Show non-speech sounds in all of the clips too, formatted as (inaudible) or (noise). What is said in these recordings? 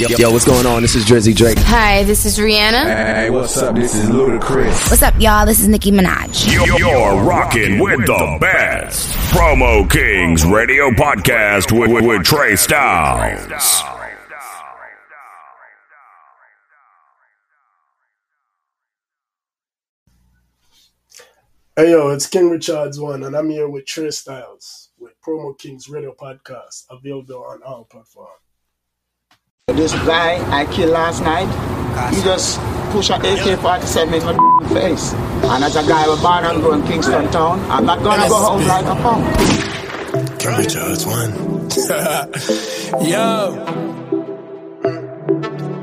Yo, yo, yo, what's going on? This is Drizzy Drake. Hi, this is Rihanna. Hey, what's up? This is Ludacris. What's up, y'all? This is Nicki Minaj. You're, you're rocking with the best. Promo Kings Radio Podcast with, with, with Trey Styles. Hey yo, it's King Richards One, and I'm here with Trey Styles with Promo Kings Radio Podcast, available on all platforms. This guy I killed last night, he just push a AK-47 in my face. And as a guy was born and grew in Kingston Town, I'm not gonna go home like a punk. King Richards one. (laughs) Yo.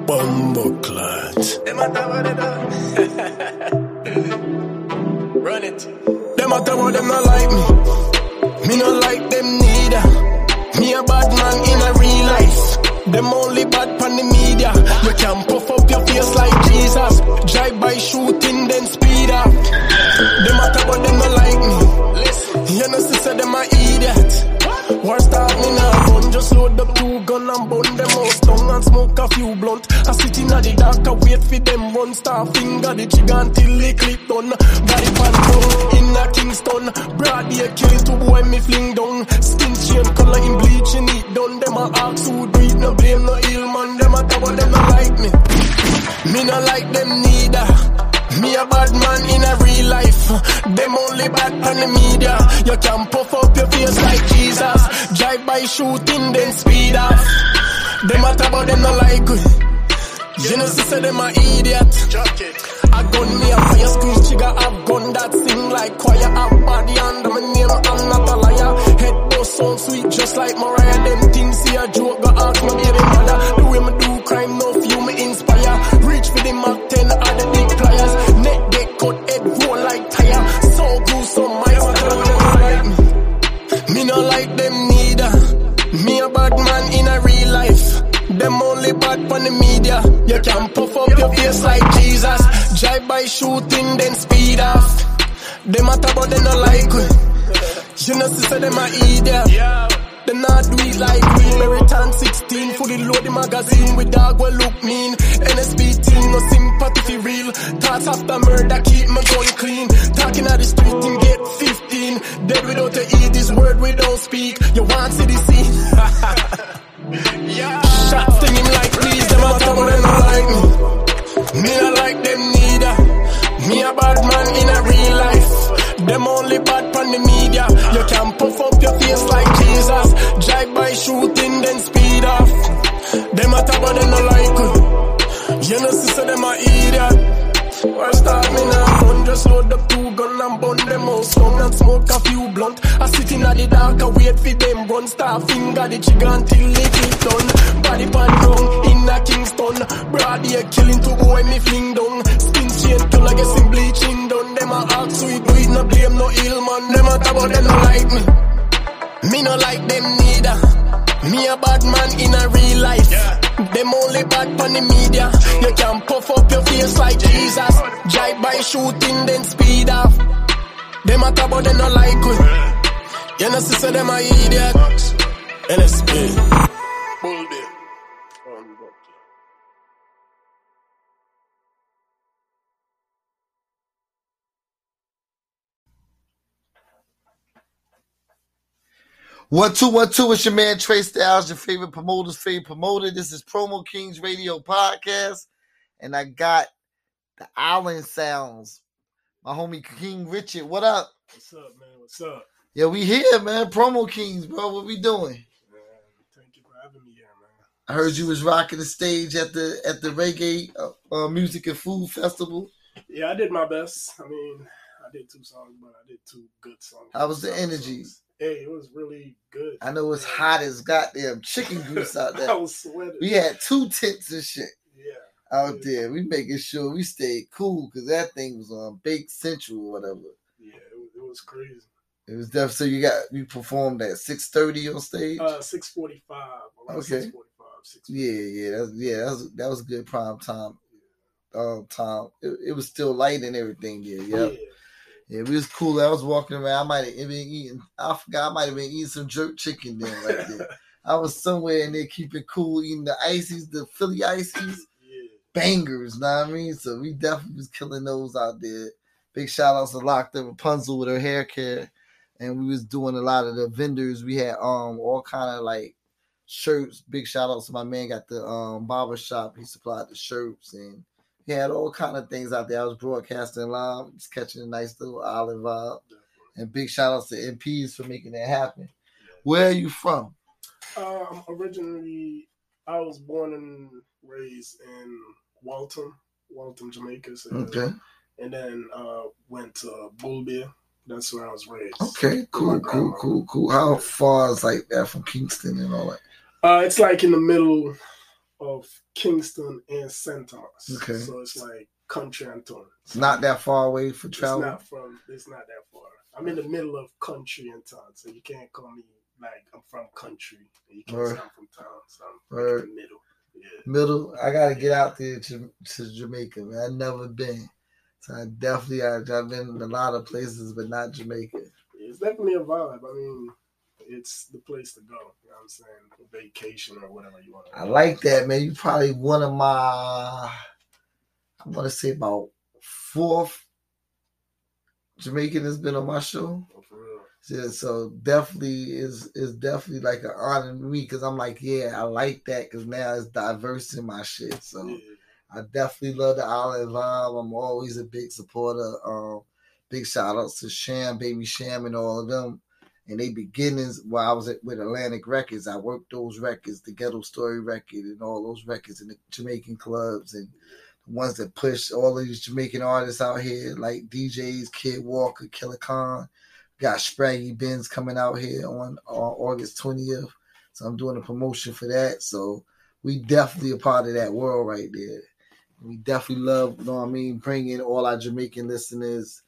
Bumbo clot. (laughs) Run it. Them a tell them not like me. Me not like them neither. Me a bad man in a real life. Them only bad pan the media. You can puff up your face like Jesus. Drive by shooting, then speed up. Them a talk about them not like me. Listen, you know sister them a idiot. War start me now gun, just load up two gun and bun them out down and smoke a few blunt. The dark, I wait for them run, star finger the trigger until they click done. Body pan down in a Kingston, broad day kill two boy me fling down. Skin chain color in bleaching it done. Them a ask who do no blame no ill man. Them a about them not like me. Me not like them neither. Me a bad man in a real life. Them only bad on the media. You can puff up your face like Jesus. Drive by shooting, then speed off. Them a talk about them not like we. You know, sister, them a idiot. I gun me a fire screen trigger, have gun that sing like choir. Have body under my name, I'm not a liar. Head boss sound sweet, just like Mariah. Them things see a joke, go ask my baby mother. The way me do crime, no few only bad on the media. You can puff up your face like Jesus. Drive by shooting, then speed off. Them a talk about them not like we. You know, sister, them a idiot. They not do it like we. Meritan 16, fully load the magazine with dog will look mean. NSP team, no sympathy for real. Thoughts after murder, keep my gun clean. Talking at the street, get 15. Dead without a E, this word we don't speak. You want to see the scene? (laughs) yeah. Shot sting him like please, them a talk, but they not like me. Me not like them neither. Me a bad man in a real life. Them only bad on the media. You can puff up your face like Jesus. Drive by shooting, then speed off. Them a talk, but they not like we. You know, sister, them a idiot. Why start me now? Just load up two gun and bun them out strong and smoke a few blunt. I sit in the dark, I wait for them run. Star finger the trigger until they click done. Body pan down in a Kingston. Broad day killing two boy me fling down. Skin chain color getting bleaching done. Them a ask we do it, no blame no ill man. Them a talk about them no like me. Me no like them neither. Me a bad man in a real life. Them only bad on the media. You can puff up your face like Jesus. Drive by shooting, then speed off. Them a talk them no like we. You know, sister, them a idiot. LSP. One two one two. It's your man Trey Styles, your favorite promoter's favorite promoter. This is Promo Kings Radio Podcast, and I got the Island Sounds. My homie King Richard, what up? What's up, man? What's up? Yeah, we here, man. Promo Kings, bro. What we doing? Man, thank you for having me here, man. I heard you was rocking the stage at the at the reggae uh, uh, music and food festival. Yeah, I did my best. I mean, I did two songs, but I did two good songs. How was the energy? songs. Hey, it was really good. I know it's hot as goddamn chicken (laughs) grease out there. I was sweating. We had two tents and shit yeah. out there. We making sure we stayed cool because that thing was on Bake Central or whatever. Yeah, it, it was crazy. It was definitely so you got you performed at six thirty on stage. Uh, six forty-five. Okay. Six forty-five. Six. yeah, yeah, that's yeah, that was that was good prime time. Um, time it, it was still light and everything. Yeah, yeah, Yeah. Yeah. We was cool. I was walking around. I might have been eating. I forgot. I might have been eating some jerk chicken then right there. (laughs) I was somewhere and they keep it cool eating the ices, the Philly ices, Yeah. bangers. Know what I mean? So we definitely was killing those out there. Big shout outs to Locked Up Rapunzel with her hair care, and we was doing a lot of the vendors. We had um all kind of like shirts. Big shout outs to my man got the um barber shop. He supplied the shirts and he had all kind of things out there. I was broadcasting live, just catching a nice little island vibe. And big shout outs to MPs for making that happen. Where are you from? Uh, I'm originally, I was born and raised in Walton, Walton, Jamaica. So, Okay. And then uh, went to Bulbia. That's where I was raised. Okay, cool, cool, cool, cool. How far is like that from Kingston and all that? Uh, it's like in the middle of Kingston and. Thomas. Okay. So it's like country and town. It's not that far away for travel. It's not from. It's not that far. I'm in the middle of country and town, so you can't call me like I'm from country. You can't Word. say I'm from town. So I'm like in the middle. Yeah. Middle. I gotta get out there to, to Jamaica, man. I've never been. So I definitely I, I've been in a lot of places, but not Jamaica. It's definitely a vibe. I mean, it's the place to go. You know what I'm saying? For vacation or whatever you want. I like that, man. You probably one of my I wanna say about fourth Jamaican has been on my show. For. Yeah, so definitely is is definitely like an honor to me because I'm like, yeah, I like that because now it's diverse in my shit. So Yeah. I definitely love the island vibe. I'm always a big supporter. Um, big shout outs to Cham, Baby Cham, and all of them. And they beginnings while I was at, with Atlantic Records, I worked those records, the Ghetto Story record, and all those records in the Jamaican clubs and the ones that pushed all of these Jamaican artists out here, like DJs, Kid Walker, Killer Khan. Got Spragga Benz coming out here on, on August 20th. So I'm doing a promotion for that. So we definitely a part of that world right there. We definitely love, you know what I mean, bringing all our Jamaican listeners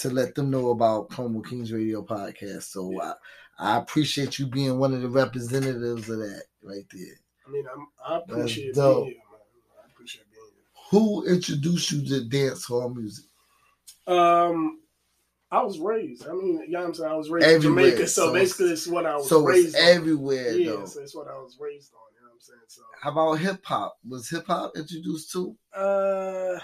to let them know about Promo Kings Radio podcast. So I, I appreciate you being one of the representatives of that right there. I mean, I'm, I appreciate being here, man. I appreciate being here. Who introduced you to dance hall music? Um, I was raised. I mean, you know what I'm saying? I was raised Everywhere, in Jamaica, so, so basically it's what I was So raised it's on. everywhere yeah, though. so it's what I was raised on. You know what I'm saying? So, How about hip hop? Was hip hop introduced too? uh,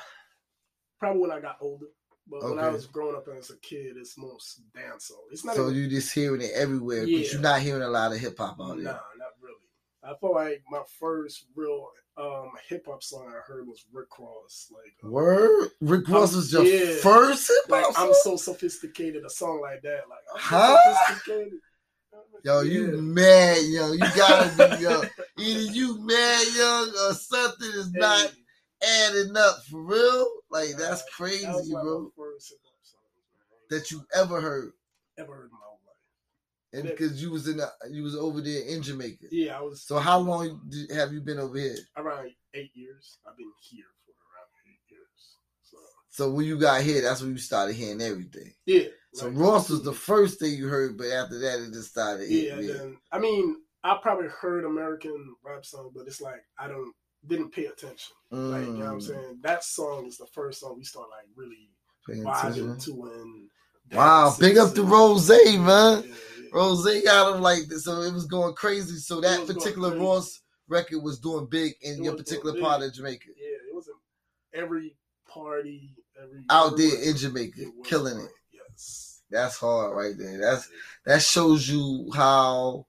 probably when I got older. But when I was growing up as a kid, it's most dancehall. It's not So even, you just hearing it everywhere, but you're not hearing a lot of hip hop nah, out there. not really. I feel like my first real um hip hop song I heard was Rick Ross. Like, uh, Word? Rick Ross was your yeah. first hip like hop I'm so sophisticated. A song like that, like I'm Huh? so sophisticated. Yo, you Yeah. mad, young. You gotta be young. (laughs) Either you mad, young, or something is Hey, not adding up for real. Like that's that crazy, like bro. first hip man. That you ever heard, ever heard in my whole life. and because you was in, the, you was over there in Jamaica. Yeah, I was. So how long did, have you been over here? Around eight years. I've been here for around eight years. So So when you got here, that's when you started hearing everything. yeah. So like- Ross was the first thing you heard, but after that, it just started. Yeah, then I mean, I probably heard American rap song, but it's like I don't didn't pay attention. Like you know what I'm Mm, saying? That song is the first song we start like really vibing to and Wow, big up to. Rose, Yeah, man. yeah. Rose got him like this, so it was going crazy. So that particular. Ross record was doing big in It your particular part of Jamaica, Yeah, it was in every party, every out there in Jamaica, It killing it. Yes. That's hard right there. That's that shows you how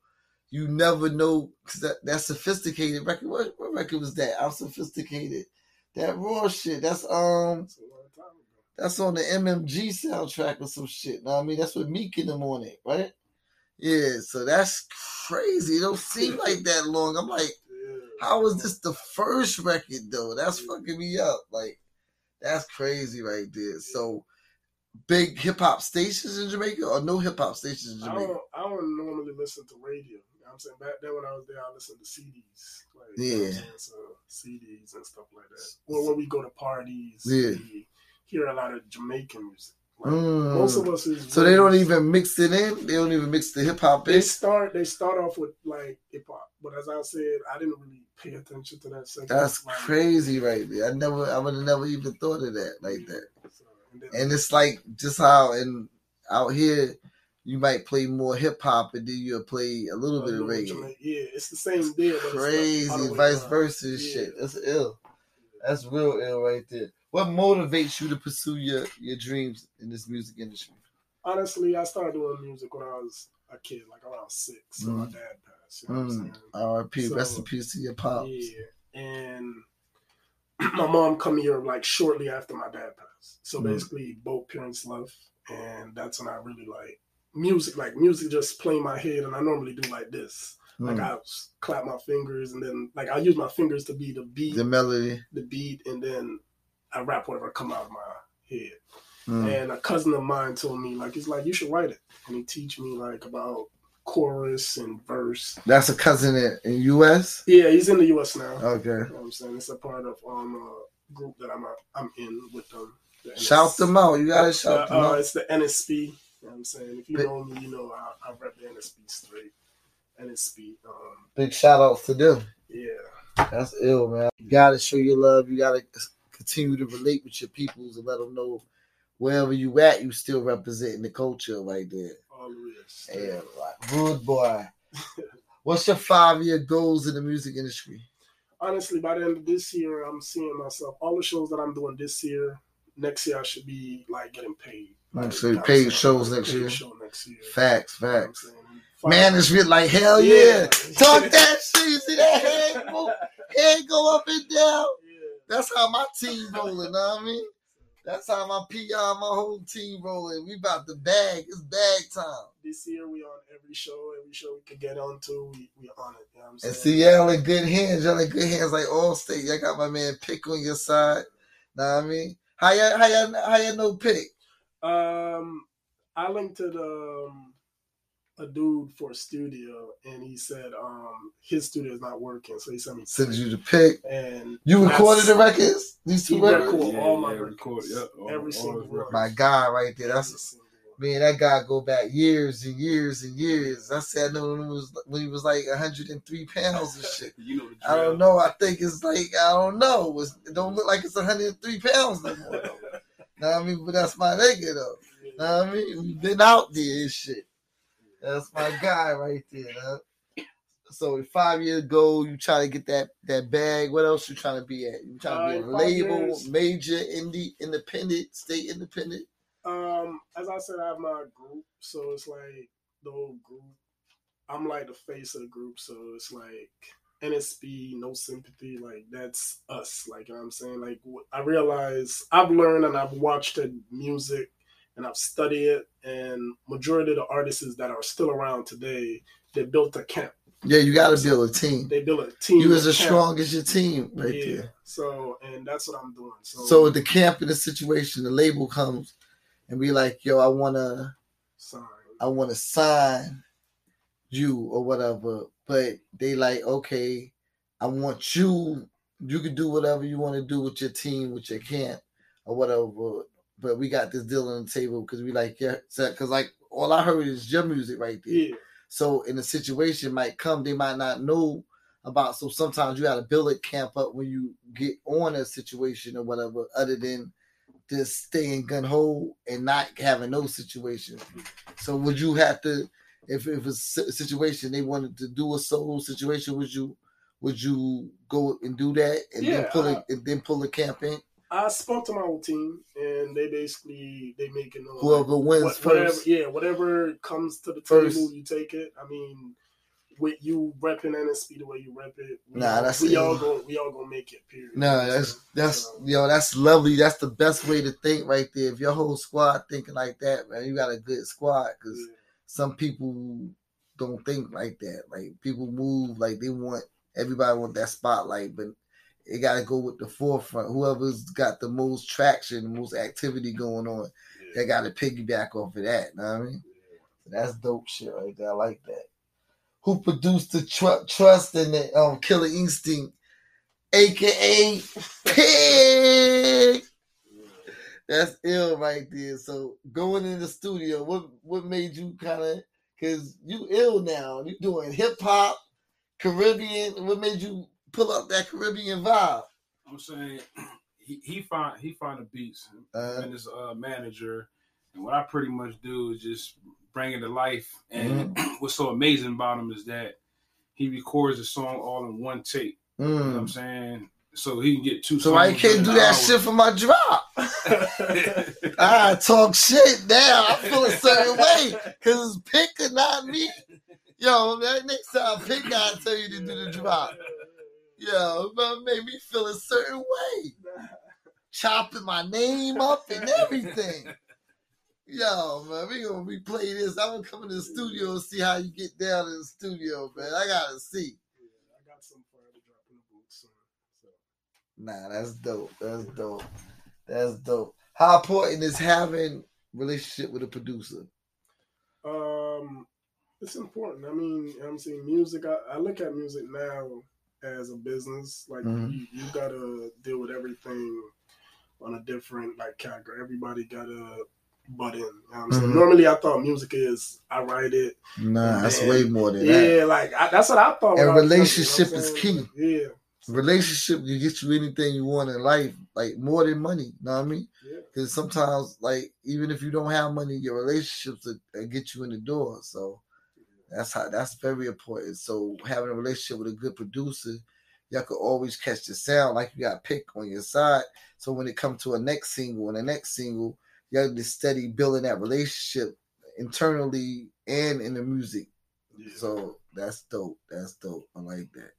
you never know 'cause that that sophisticated record. What, what record was that? I'm sophisticated. That raw shit. That's um. That's a long time ago. That's on the MMG soundtrack or some shit. What I mean, that's with Meek in them on it, right? Yeah, so that's crazy. It don't seem (laughs) like that long. I'm like, how is this the first record though? That's fucking me up. Like, that's crazy right there. So, big hip hop stations in Jamaica or no hip hop stations in I Jamaica? don't, I don't normally listen to radio. I'm saying? Back then when I was there, I listened to CDs. Like, you know Yeah. So CDs and stuff like that. Or when we go to parties, Yeah. we hear a lot of Jamaican music. Like, Mm. Most of us is So they don't even mix it in. They don't even mix the hip hop They start they start off with like hip hop, but as I said, I didn't really pay attention to that section. That's Like, crazy right there. I never, I would have never even thought of that like that. So, and then, and it's like just how in out here you might play more hip hop and then you'll play a little bit of reggae. Yeah, it's the same deal. Crazy, vice around. versa Yeah. shit. That's ill. That's real ill right there. What motivates you to pursue your, your dreams in this music industry? Honestly, I started doing music when I was a kid, like around six. So my Mm. dad passed. You know Mm. saying? R.I.P. Rest So, in peace to your pops. Yeah, and (clears throat) my mom come here like shortly after my dad passed. So Mm. basically, both parents left, and that's when I really like music. Like music, just play in my head, and I normally do like this. Like I clap my fingers, and then like I use my fingers to be the beat, The melody. the beat, and then I rap whatever come out of my head. Mm. And a cousin of mine told me like he's like you should write it, and he teach me like about chorus and verse. That's a cousin in, in U.S. Yeah, he's in the U.S. now. Okay. You know what I'm saying? It's a part of um a group that I'm i I'm in with them. The Shout them out. You gotta Uh, shout them uh, out. it's the NSP. You know what I'm saying? If you know me, you know I, I rep the NSP straight. NSP. Um, Big shout outs to them. yeah. That's ill, man. You gotta show your love. You gotta continue to relate with your peoples and let them know wherever you at, you still representing the culture right there. Always. Yeah, like, good boy. (laughs) What's your five year goals in the music industry? Honestly, by the end of this year, I'm seeing myself. All the shows that I'm doing this year, next year I should be like getting paid. Like, So you know what I'm paid saying? shows next Paid year? Show next year. Facts, You know facts. saying? Management, like hell yeah. Yeah. Talk that shit. You see that head move, head go up and down. Yeah. That's how my team rolling. Know what I mean? That's how my PR, my whole team rolling. We about to bag. It's bag time. This year we on every show, every show we could get onto, we we on it. You know what I'm saying? And see y'all in good hands. Y'all in good hands like Allstate. Y'all got my man Pick on your side. Know what I mean? How y'all, how y'all, how y'all know Pick? Um, I linked to the um, a dude for a studio, and he said um his studio is not working, so he sent me. Send you the Pick. and You recorded the records? These two records? record Yeah, all my yeah, records, record, yeah, all- every all single his one. records. My guy right there. That's Every single one. Man, that guy go back years and years and years. I said I know when he was when he was like 103 pounds and shit. (laughs) You know the I don't know. I think it's like I don't know. It's, it don't look like it's 103 pounds no more. Though. (laughs) know what I mean? But that's my nigga though. Know what I mean? We've been out there and shit. That's my guy right there. Huh? So five years ago, you try to get that that bag. What else you trying to be at? You trying to be Uh, a label, years. major, indie, independent, state independent. Um, as I said, I have my group, so it's like the whole group. I'm like the face of the group, so it's like NSP, no sympathy, like that's us. Like you know what I'm saying, like I realize I've learned and I've watched the music and I've studied it, and majority of the artists that are still around today, they built a camp. Yeah, you got to build a team. They built a team. You as a as strong as your team right yeah. there. So and that's what I'm doing. So So the camp in the situation, the label comes and be like, "Yo, I wanna, sign. I wanna sign you or whatever." But they like, okay, I want you. You can do whatever you want to do with your team, with your camp or whatever. But we got this deal on the table because we like, yeah, because like all I heard is your music right there. Yeah. So in a situation might come, they might not know about. So sometimes you got to build a camp up when you get on a situation or whatever, other than just staying gun hole and not having no situation. So would you have to, if if a situation they wanted to do a solo situation, would you would you go and do that and then pull I- it and then pull the camp in? I spoke to my whole team, and they basically they make it know Whoever wins what- whatever, first. yeah, whatever comes to the First. table, you take it. I mean, with you repping NSP the way you rep it, we, Nah, that's we it. all go we all gonna make it. Period. No, You know what I'm that's that's So, yo, that's lovely. That's the best way to think right there. If your whole squad thinking like that, man, you got a good squad. Because yeah. some people don't think like that. Like people move like they want everybody want that spotlight, but it got to go with the forefront. Whoever's got the most traction, the most activity going on, they got to piggyback off of that. Know what I mean? That's dope shit right there. I like that. Who produced the tr- Trust and the um, Killer Instinct, aka Pig? That's ill right there. So going in the studio, what what made you kind of because you ill now? You doing hip hop, Caribbean. What made you pull up that Caribbean vibe? I'm saying (clears throat) he, he find he find the beats Uh, and his uh, manager, and what I pretty much do is just bring it to life. And Mm-hmm. (clears throat) what's so amazing about him is that he records the song all in one take. You know what I'm Mm. saying? So he can get two. So you can't do that hour. shit for my drop? (laughs) I talk shit now. I feel a certain way because it's pick or not me. Yo, man, next time pick gotta tell you to do the drop. Yo, man, made me feel a certain way. Chopping my name up and everything. Yo, man, we gonna replay this. I'm gonna come in the studio and see how you get down in the studio, man. I gotta see. I got some to drop in the booth soon. So. Nah, that's dope. That's dope. That's dope. How important is having relationship with a producer? Um, it's important. I mean, you know what I'm saying music. I, I look at music now as a business. Like Mhm. you, you gotta deal with everything on a different like category. Everybody gotta butt in. You know what I'm saying? Mhm. Normally, I thought music is I write it. Nah, that's way more than that. Yeah, like I, that's what I thought. And I you know relationship is key. Yeah, Relationship can get you anything you want in life, like more than money. You know what I mean? yeah. Because sometimes, like even if you don't have money, your relationships will, will get you in the door. So that's how that's very important. So having a relationship with a good producer, y'all could always catch the sound. Like you got a pick on your side. So when it comes to a next single and the next single, y'all just steady building that relationship internally and in the music. So that's dope. That's dope. I like that.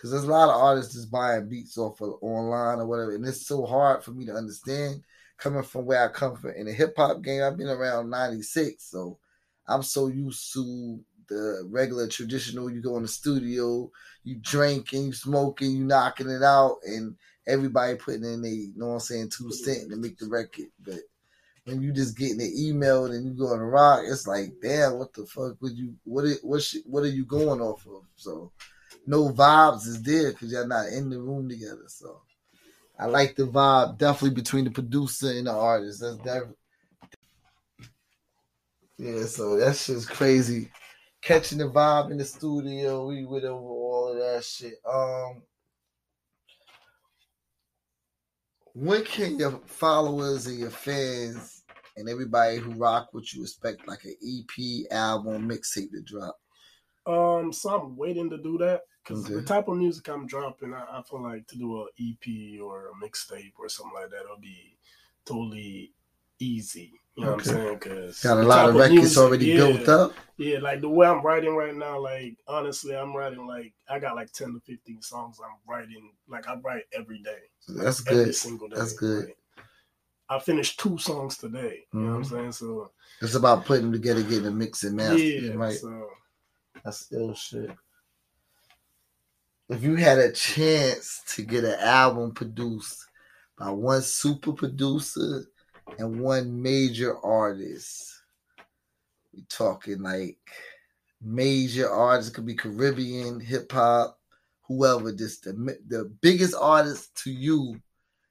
Cause there's a lot of artists just buying beats off of online or whatever, and it's so hard for me to understand. Coming from where I come from in the hip hop game, I've been around '96, so I'm so used to the regular traditional. You go in the studio, you drinking, you smoking, you knocking it out, and everybody putting in a, you know what I'm saying, two cent to make the record. But when you just getting the email and you going to rock, it's like, damn, what the fuck would you? What it, what sh- what are you going off of? So no vibes is there because you're not in the room together. So I like the vibe definitely between the producer and the artist. That's that. Yeah, so that's just crazy. Catching the vibe in the studio, we went over all of that shit. Um, when can your followers and your fans and everybody who rock with you expect like an EP album mixtape to drop? Um, so I'm waiting to do that because the type of music I'm dropping, I, I feel like to do an EP or a mixtape or something like that, it'll be totally easy. You know Okay. what I'm saying? Cause Got a lot of records music- already yeah, built up. Yeah, like the way I'm writing right now, like honestly, I'm writing like I got like ten to fifteen songs I'm writing. Like I write every day. That's every good. single day. That's good. Like, I finished two songs today. You know what I'm Mhm. saying? So It's about putting them together, getting a mix and master. yeah, right? so That's ill shit. If you had a chance to get an album produced by one super producer and one major artist, we talking like major artists could be Caribbean, hip hop, whoever. Just the the biggest artist to you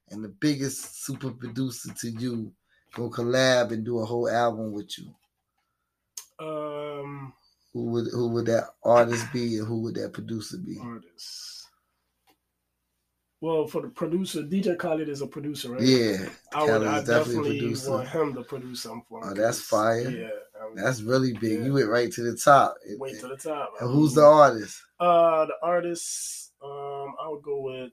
and the biggest super producer to you go collab and do a whole album with you. um Who would who would that artist be and who would that producer be? artists. Well, for the producer, DJ Khaled is a producer, right? Yeah, I would. Khaled I is definitely definitely producer. want him to produce something for me. Oh, that's fire. Yeah, um, that's really big. Yeah. You went right to the top. way to the top. And who's the artist? Uh, the artist. Um, I would go with.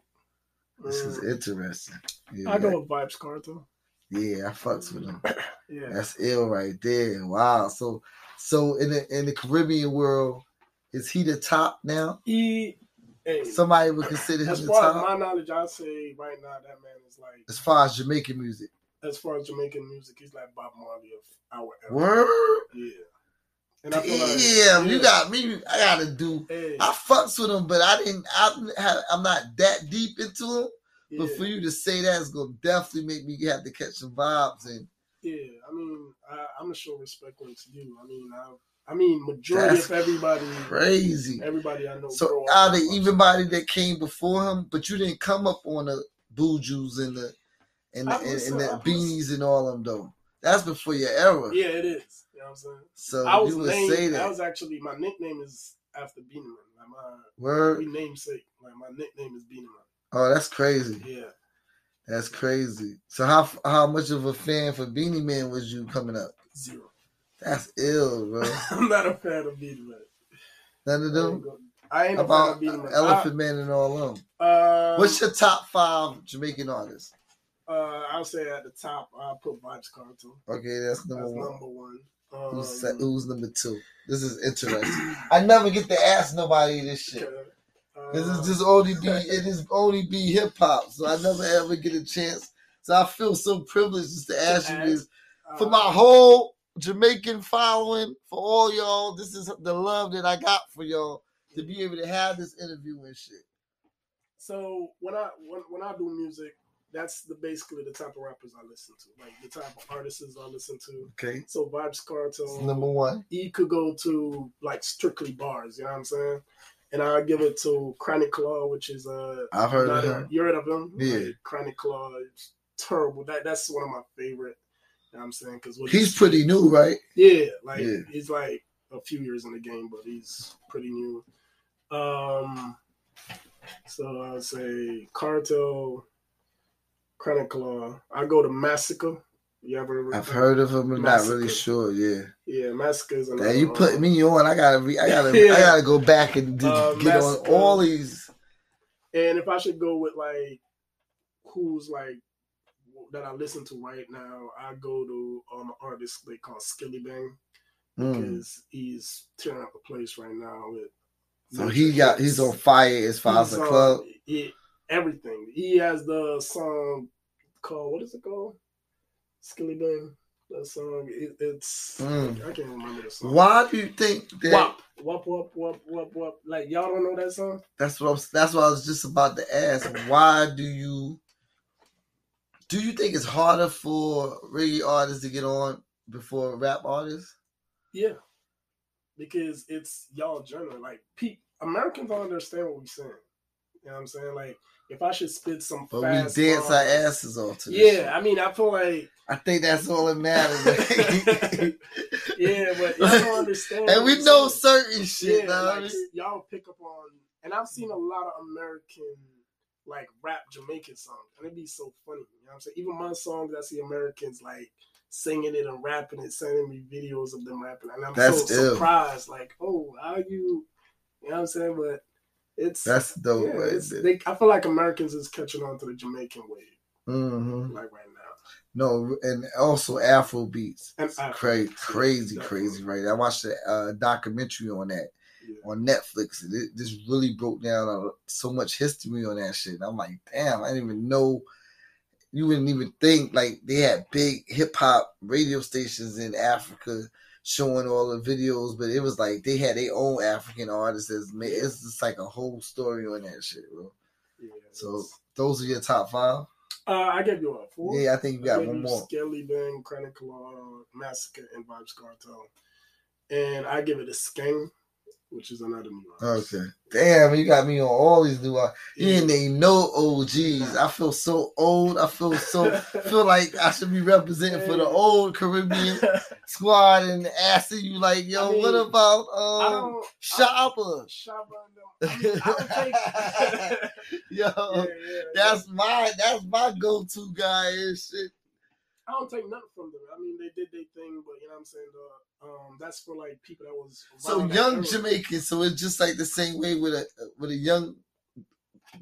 This is interesting. Yeah, I with Vybz Kartel. yeah, I fucks with him. (clears throat) Yeah. That's ill right there. Wow. So, so in the in the Caribbean world, is he the top now? He. Hey, Somebody would consider him as the far as top my knowledge, I say right now that man is like, as far as Jamaican music. as far as Jamaican music, he's like Bob Marley of our era. Word. Yeah. And I feel like, Damn, you got me. I gotta do. Hey, I fucks with him, but I didn't. I'm, I'm not that deep into him. But for you to say that is gonna definitely make me have to catch some vibes and Yeah, I mean, I, I'm gonna show respect when it's due. I mean, I, I mean, majority That's of everybody, crazy. everybody I know. So out of everybody that came before him, but you didn't come up on the Buju's and the and the, and, and uh, the Beenies and all them though. That's before your era. Yeah, it is. Know what I'm saying? So I was named. say That was actually my nickname is after Beenie Man. Like my Word. we namesake. Like my nickname is Beenie Man. Oh, that's crazy. Yeah. That's crazy. So how how much of a fan for Beenie Man was you coming up? Zero. That's ill, bro. (laughs) I'm not a fan of Beenie Man. None of them. I ain't a fan about Man. Elephant Man and all of them. Uh, What's your top five Jamaican artists? uh, I'll say at the top, I'll put Vybz Kartel. Okay, that's number That's one. number one. Um, Who's, who's number two? This is interesting. I never get to ask nobody this shit. okay. Uh, This is just only be it is only be hip hop, so I never ever get a chance. So I feel so privileged just to ask you this for uh, my whole Jamaican following, for all y'all. This is the love that I got for y'all to be able to have this interview and shit. So when I when, when I do music, that's the basically the type of rappers I listen to, like the type of artists I listen to. Okay, So Vybz Kartel, number one. he could go to like strictly bars, you know what I'm saying? And I'll give it to Chronic Law, which is uh I've heard of him. you heard of him? Yeah. Like, Chronic Law terrible. That that's one of my favorite. You know what I'm saying? Because He's pretty new, right? Yeah, like Yeah. he's like a few years in the game, but he's pretty new. Um, so I'd say Kartel, Chronic Law. I go to Masicka. You ever? I've heard of him, but not really sure. Yeah. Yeah, Masicka is another. Now you put me on. I gotta. Re- I gotta. (laughs) Yeah. I gotta go back and d- Uh, get on all these. And if I should go with like who's like that I listen to right now, I go to um, an artist they call Skillibeng Mm. because he's tearing up the place right now with. So he got. He's on fire as far as the club. he- everything. He has the song called what is it called? Skillibeng. That song. It, it's Mm. I can't remember the song. Why do you think that? Wop wop wop wop wop wop. Like y'all don't know that song? That's what. I'm, that's what I was just about to ask. Why do you? Do you think it's harder for reggae artists to get on before rap artists? Yeah, because it's y'all genre. Like, pe- Americans don't understand what we're saying. You know what I'm saying? Like, if I should spit some But fast we dance our asses off to. Yeah. I mean, I feel like I think that's all that matters. (laughs) yeah, but y'all don't understand. and we know certain shit. yeah, like, y'all pick up on, and I've seen a lot of American like rap Jamaican songs, and it'd be so funny. You know what I'm saying? Even my songs, I see Americans like singing it and rapping it, sending me videos of them rapping, and I'm That's so ill. surprised. Like, oh, how you? You know what I'm saying? But it's That's dope. yeah, right it's, they, I feel like Americans is catching on to the Jamaican wave, Mhm. like right now. No, and also Afro beats. And Afro Crazy, beats, crazy, crazy, right? I watched a uh, documentary on that Yeah. on Netflix, and it just really broke down uh, so much history on that shit. And I'm like, damn, I didn't even know. You wouldn't even think like they had big hip hop radio stations in Africa showing all the videos, but it was like they had their own African artists. It's just like a whole story on that shit, bro. Yeah, So those are your top five. uh, I gave you a four. Yeah, I think you got one you more. Skillibeng, Chronic Law, Masicka, and Vybz Kartel. And I give it a Skeng, which is another new artist. Okay. Damn, you got me on all these new. ar- You Yeah. name no OGs. I feel so old. I feel so (laughs) feel like I should be representing for the old Caribbean (laughs) squad and asking you like, yo, I mean, what about um don't. Shabba? Shabba. I, mean, I take. (laughs) Yo, yeah, that's my that's my go-to guy and shit. I don't take nothing from them. I mean, they did their thing, but you know what I'm saying. The, um, that's for like people that was So young. Jamaican, so it's just like the same way with a with a young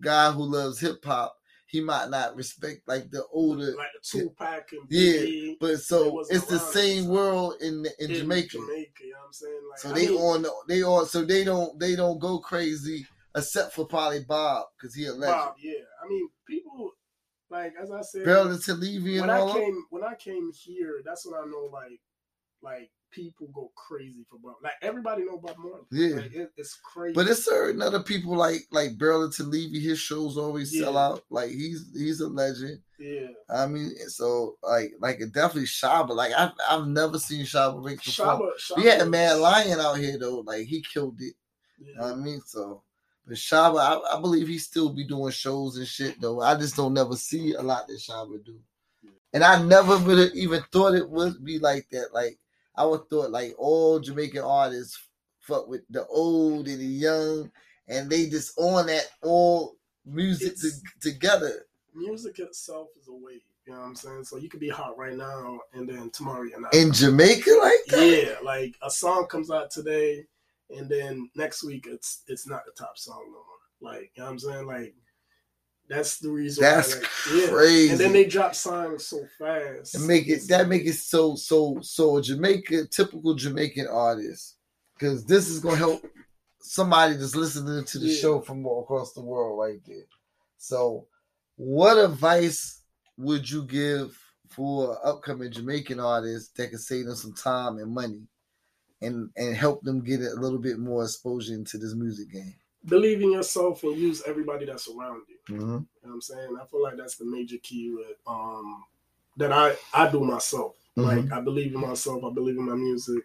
guy who loves hip hop. He might not respect like the older, like the Tupac and Yeah, but so it's the same world in in, in Jamaica. Jamaica, you know what I'm saying? Like, So I they mean, on they on so they don't they don't go crazy except for probably Bob because he a legend. Bob, yeah. I mean, people like as I said, Bell to Levy when and all I came when I came here, that's when I know like like people go crazy for Bob. Like everybody know Bob Marley. Yeah. like, it, it's crazy. But it's certain other people like like Barrington Levy. His shows always sell out. Like he's he's a legend. yeah, I mean, so like like it definitely Shabba. Like I've I've never seen Shabba break before. Shabba, Shabba We had a Mad Lion out here though. Like he killed it. You know what I mean? So, but Shabba, I, I believe he still be doing shows and shit though. I just don't never see a lot that Shabba do. And I never would have even thought it would be like that. Like I would thought like all Jamaican artists fuck with the old and the young, and they just on that all music to, together. music itself is a wave. You know what I'm saying? So you could be hot right now, and then tomorrow you're not. In Jamaica, like that? yeah, like a song comes out today, and then next week it's it's not the top song no more. Like you know what I'm saying? Like that's the reason. That's why, like, yeah. crazy. And then they drop songs so fast. and make it that make it so so so a Jamaica typical Jamaican artist because this is gonna help somebody that's listening to the Yeah. show from all across the world right there. So, what advice would you give for upcoming Jamaican artists that can save them some time and money, and and help them get a little bit more exposure into this music game? Believe in yourself and use everybody that's around you. Mm-hmm. You know what I'm saying? I feel like that's the major key with um that I I do myself. Like Mhm. I believe in myself, I believe in my music,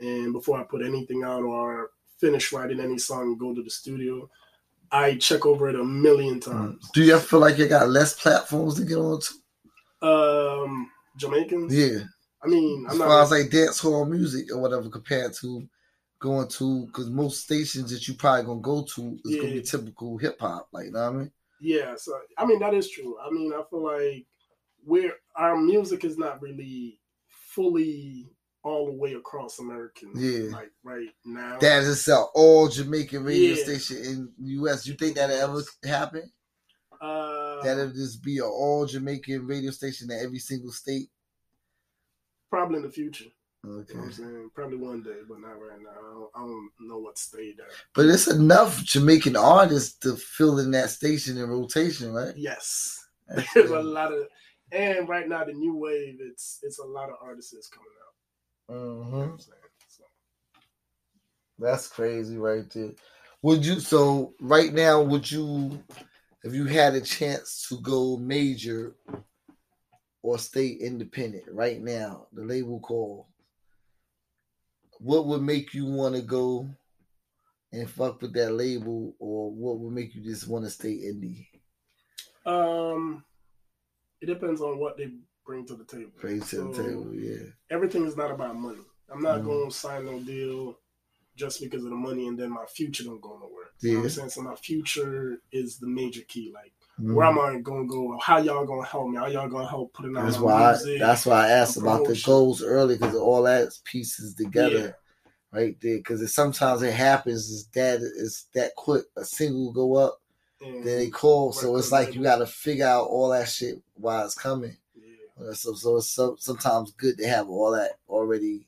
and before I put anything out or finish writing any song and go to the studio, I check over it a million times. Do you ever feel like you got less platforms to get on to? Um Jamaicans, Yeah. I mean, I'm as not far as like dance hall music or whatever compared to going to because most stations that you probably gonna go to is gonna Yeah. be typical hip hop, like you know what I mean? Yeah, so I mean that is true. I mean, I feel like we're our music is not really fully all the way across American. Yeah. like right now. That is a all Jamaican radio Yeah. station in the US. You think that'll ever happen? uh, That'll just be an all Jamaican radio station in every single state. probably in the future. You Okay. know what I'm saying? Probably one day, but not right now. I don't, I don't know what state that. But it's enough Jamaican artists to fill in that station in rotation, right? Yes, That's (laughs) there's a lot of, and right now the new wave, it's it's a lot of artists that's coming out. You know Mhm. I'm? So, That's crazy right there. Would you so right now would you if you had a chance to go major or stay independent right now, the label call, what would make you want to go and fuck with that label or what would make you just want to stay indie? um, it depends on what they bring to the table. Praise to the table, yeah. everything is not about money. I'm not Mhm. going to sign no deal just because of the money, and then my future don't go nowhere. You know what Yeah. I'm saying? So my future is the major key. Like, Mhm. where am I going to go? How y'all going to help me? How y'all going to help putting out That's why I, that's why I asked about the goals early because all that pieces together. Yeah. right there. Because sometimes it happens is that it's that quick. A single go up, And, then they call. So Right, it's like right. you got to figure out all that shit while it's coming. yeah. So so it's so, sometimes good to have all that already.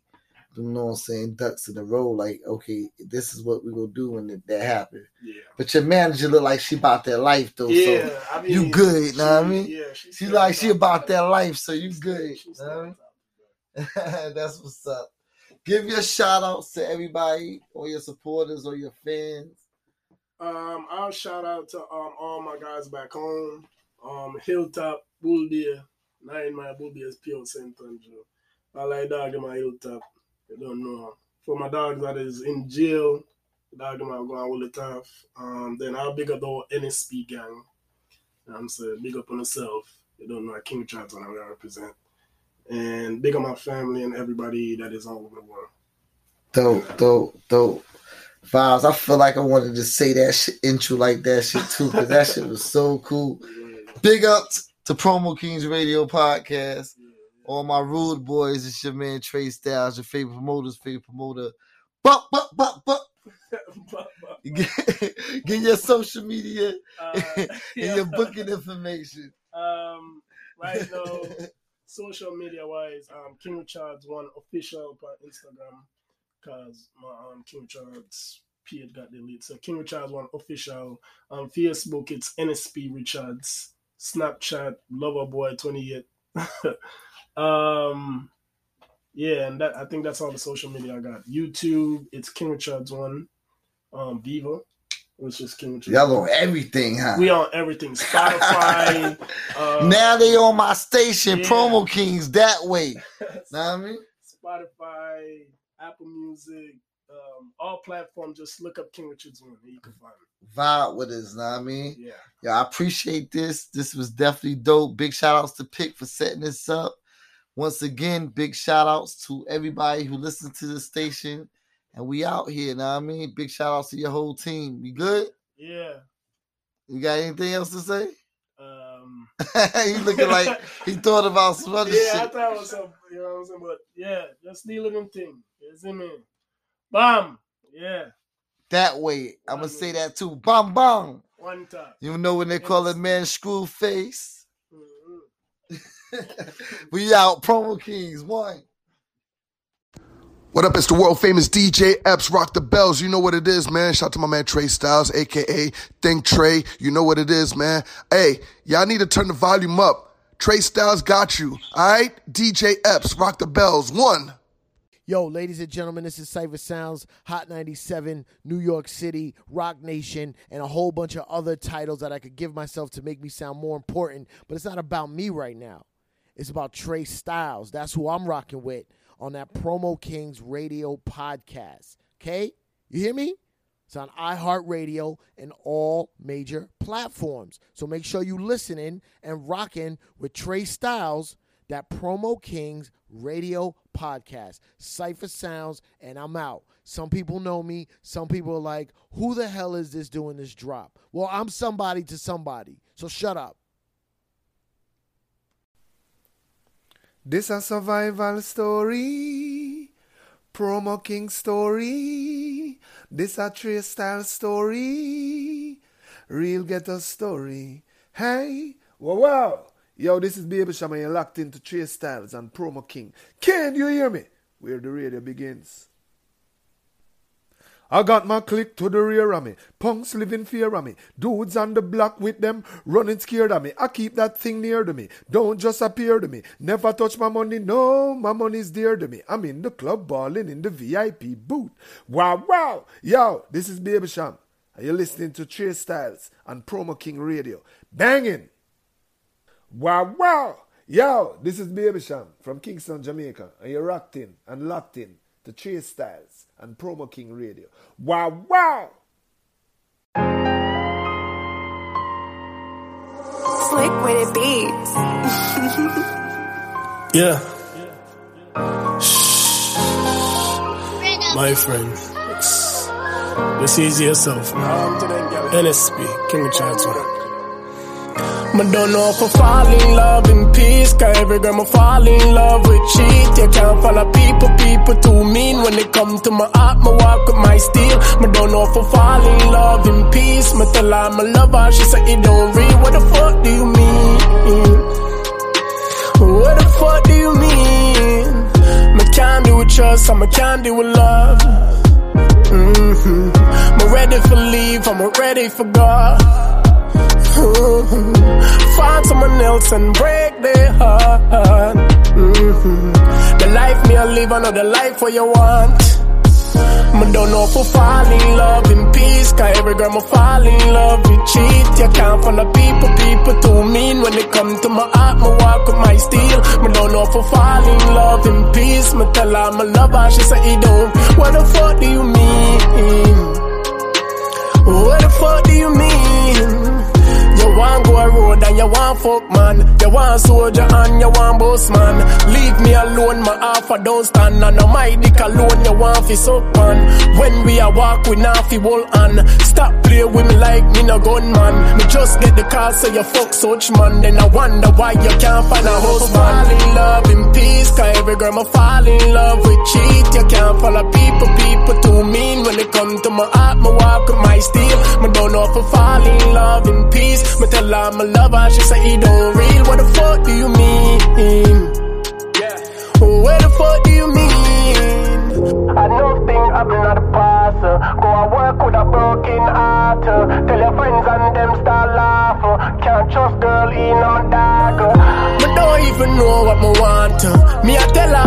You know what I'm saying? Ducks in a row. Like okay, this is what we gonna do when that, that happen. Yeah. But your manager look like she about that life though. Yeah, So I mean, you good, You know what I mean? Yeah, she she like she about that life. So you good. Know what I mean? top of that. That's what's up. Give your shout outs to everybody, or your supporters, or your fans. Um, I'll shout out to um all my guys back home. Um, Hilltop, Bull Deer, nine my Bull Deer's Pure Saint Andrew. I like dog in my Hilltop. Don't know. For my dog that is in jail, dog them are going all the tough. Um, then I'll big up the whole NSP gang. You know what I'm saying big up on myself. You don't know King Charles and I represent. And big up my family and everybody that is all over the world. Dope, dope, dope. Vibes. I feel like I wanted to say that shit intro like that shit too, because that shit was so cool. (laughs) Big ups to Promo Kings Radio Podcast. All my rude boys, it's your man Trey Styles, your favorite promoter's favorite promoter. But but but but get, get your social media Uh, (laughs) and (laughs) yeah. your booking information. Um, right (laughs) now, social media wise, um, King Richards one official on Instagram because my um King Richards page got deleted. So King Richards one official on Facebook. It's NSP Richards. Snapchat Loverboy twenty eight. Um, yeah, and that I think that's all the social media I got. YouTube, it's King Richards one. Um, Viva, which is King Richards. Y'all on everything, huh? We on everything. Spotify. (laughs) uh, now they on my station, yeah. Promo Kings, that way. (laughs) Know what I mean? Spotify, Apple Music, um, all platforms. Just look up King Richards one, and you can find it. Vibe with us, know what I mean? Yeah. Yeah, I appreciate this. This was definitely dope. Big shout outs to Pick for setting this up. Once again, big shout outs to everybody who listens to the station. And we out here, know what I mean? Big shout outs to your whole team. You good? Yeah. You got anything else to say? Um, (laughs) he looking like he (laughs) thought about some other yeah, I thought it was some, you know what I'm saying? But yeah, just dealing them thing. You see me? Bam! Yeah, That way, I'm gonna say that too. Bomb bomb. one time. You know when they call it man screw face? Mhm. (laughs) (laughs) we out promo kings one. What up? It's the world famous DJ Epps. Rock the bells. You know what it is, man. Shout out to my man Trey Styles, aka Think Trey. You know what it is, man. Hey, y'all need to turn the volume up. Trey Styles got you. All right? DJ Epps, rock the bells. One. Yo, ladies and gentlemen, this is Cipha Sounds, Hot 97, New York City, Roc Nation, and a whole bunch of other titles that I could give myself to make me sound more important. But it's not about me right now. It's about Trey Styles. That's who I'm rocking with on that Promo Kings radio podcast. Okay? You hear me? It's on iHeartRadio and all major platforms. So make sure you listening and rocking with Trey Styles, that Promo Kings radio podcast. Cipha Sounds, and I'm out. Some people know me. Some people are like, who the hell is this doing this drop? Well, I'm somebody to somebody. So shut up. This a survival story, promo king story. This a Trey style story, real ghetto story. Hey, wow, wow. Yo, this is Baby Shama. You're locked into Trey Styles and Promo King. Can you hear me? Where the radio begins. I got my click to the rear of me. Punks living fear of me. Dudes on the block with them running scared of me. I keep that thing near to me. Don't just appear to me. Never touch my money. No, my money's dear to me. I'm in the club balling in the VIP booth. Wow, wow. Yo, this is Baby Cham. And you're listening to Trey Styles on Promo King Radio. Banging. Wow, wow. Yo, this is Baby Cham from Kingston, Jamaica. And you're rocked in and locked in to Trey Styles and Promo King Radio. Wow, wow. Slick with it beats. (laughs) Yeah. Shh. My friend. Just easy yourself. NSP, King of Charles Me don't know if I fall in love in peace Cause every girl me fall in love with cheat You can't follow people, people too mean When it come to my heart, me walk with my steel Me don't know if I fall in love in peace Me tell her me love her, she say it don't read What the fuck do you mean? What the fuck do you mean? Me can't do with trust, and me can't do with love mm-hmm. Me ready for leave, I'm ready for God Find someone else and break their heart. Mm-hmm. The life me I live, the life what you want. Me don't know if I fall in love in peace Cause every girl me fall in love with cheat You can't follow people, people too mean When it come to my heart, me walk with my steel Me don't know if I fall in love in peace Me tell her me love her, she say it don't What the fuck do you mean? What the fuck do you mean? You want go a road and you want fuck man. You want soldier and you want boss man. Leave me alone, my half I don't stand. And on my dick alone, you want fi suck man. When we a walk, we not fi hold on. Stop play with me like me no gun man. Me just get the call so you fuck such man. Then I wonder why you can't find a husband. Fall in love in peace, cause every girl me fall in love with cheat. You can't follow people, people too mean. When it come to my heart, me walk with my steel. Me don't know if I fall in love in peace. Me tell her me love her, she say it don't read. What the fuck do you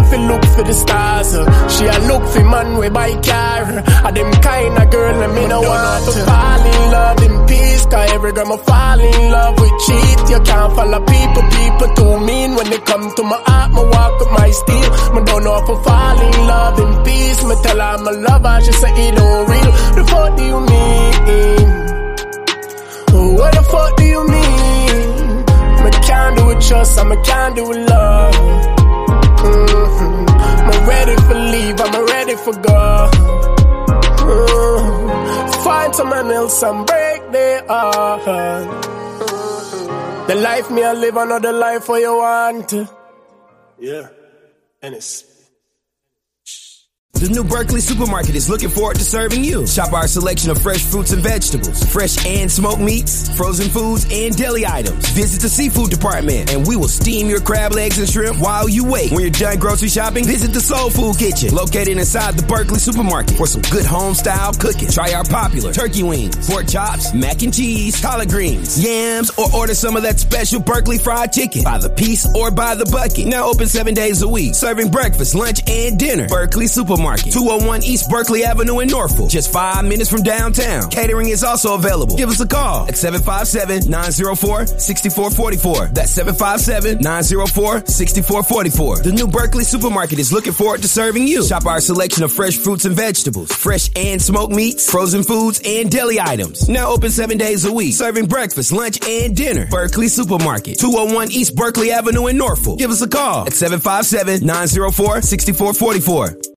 fi look for the stars. She a look for man we buy car. A them kind of girl that me no want to fall in love in peace. Cause every girl me fall in love with cheat. You can't follow people, people too mean. When they come to my heart, me walk with my steel. Me don't know if I fall in love in peace. Me tell her me love her, she say it don't real. The fuck do you mean? What the fuck do you mean? Me can't do it trust, and me can't do love. Ready for leave, I'm ready for go. Mm. Find someone else and break their heart. The life me I live, another life for you want. Yeah. And it's The new Berkley supermarket is looking forward to serving you. Shop our selection of fresh fruits and vegetables, fresh and smoked meats, frozen foods, and deli items. Visit the seafood department and we will steam your crab legs and shrimp while you wait. When you're done grocery shopping, visit the Soul Food Kitchen, located inside the Berkley supermarket for some good home style cooking. Try our popular turkey wings, pork chops, mac and cheese, collard greens, yams, or order some of that special Berkley fried chicken by the piece or by the bucket. Now open seven days a week, serving breakfast, lunch, and dinner. Berkley Supermarket. Market, 201 East Berkley Avenue in Norfolk, just five minutes from downtown. Catering is also available. Give us a call at 757 904 6444. That's 757 904 6444. The new Berkley Supermarket is looking forward to serving you. Shop our selection of fresh fruits and vegetables, fresh and smoked meats, frozen foods, and deli items. Now open seven days a week, serving breakfast, lunch, and dinner. Berkley Supermarket, 201 East Berkley Avenue in Norfolk. Give us a call at 757 904 6444